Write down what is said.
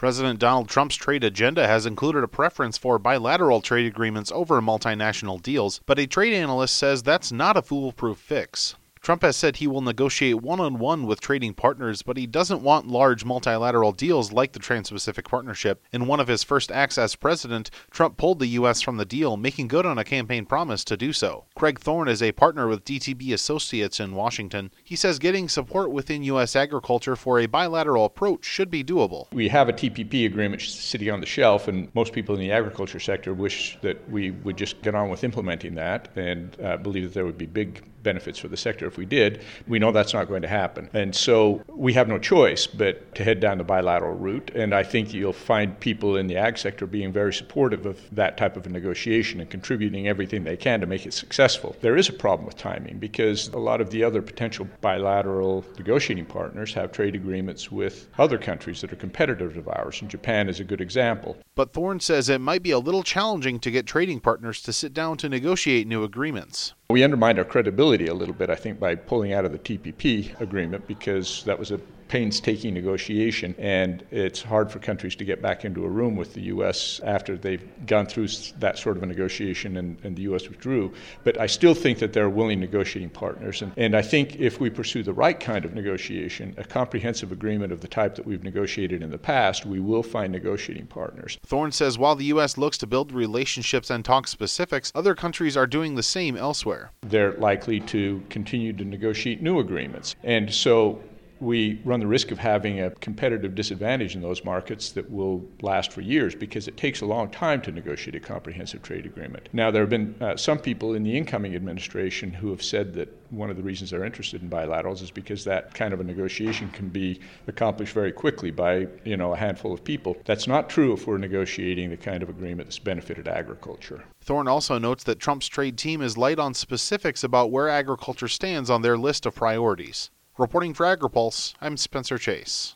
President Donald Trump's trade agenda has included a preference for bilateral trade agreements over multinational deals, but a trade analyst says that's not a foolproof fix. Trump has said he will negotiate one on one with trading partners, but he doesn't want large multilateral deals like the Trans Pacific Partnership. In one of his first acts as president, Trump pulled the U.S. from the deal, making good on a campaign promise to do so. Craig Thorn is a partner with DTB Associates in Washington. He says getting support within U.S. agriculture for a bilateral approach should be doable. We have a TPP agreement sitting on the shelf, and most people in the agriculture sector wish that we would just get on with implementing that and uh, believe that there would be big benefits for the sector if we did. We know that's not going to happen. And so we have no choice but to head down the bilateral route. And I think you'll find people in the ag sector being very supportive of that type of a negotiation and contributing everything they can to make it successful. There is a problem with timing because a lot of the other potential bilateral negotiating partners have trade agreements with other countries that are competitors of ours, and Japan is a good example. But Thorn says it might be a little challenging to get trading partners to sit down to negotiate new agreements. We undermined our credibility a little bit, I think, by pulling out of the TPP agreement because that was a painstaking negotiation, and it's hard for countries to get back into a room with the U.S. after they've gone through that sort of a negotiation and, and the U.S. withdrew. But I still think that they're willing negotiating partners, and, and I think if we pursue the right kind of negotiation, a comprehensive agreement of the type that we've negotiated in the past, we will find negotiating partners. Thorn says while the U.S. looks to build relationships and talk specifics, other countries are doing the same elsewhere. They're likely to continue to negotiate new agreements. And so we run the risk of having a competitive disadvantage in those markets that will last for years because it takes a long time to negotiate a comprehensive trade agreement. Now, there have been uh, some people in the incoming administration who have said that one of the reasons they're interested in bilaterals is because that kind of a negotiation can be accomplished very quickly by you know a handful of people. That's not true if we're negotiating the kind of agreement that's benefited agriculture. Thorn also notes that Trump's trade team is light on specifics about where agriculture stands on their list of priorities. Reporting for AgriPulse, I'm Spencer Chase.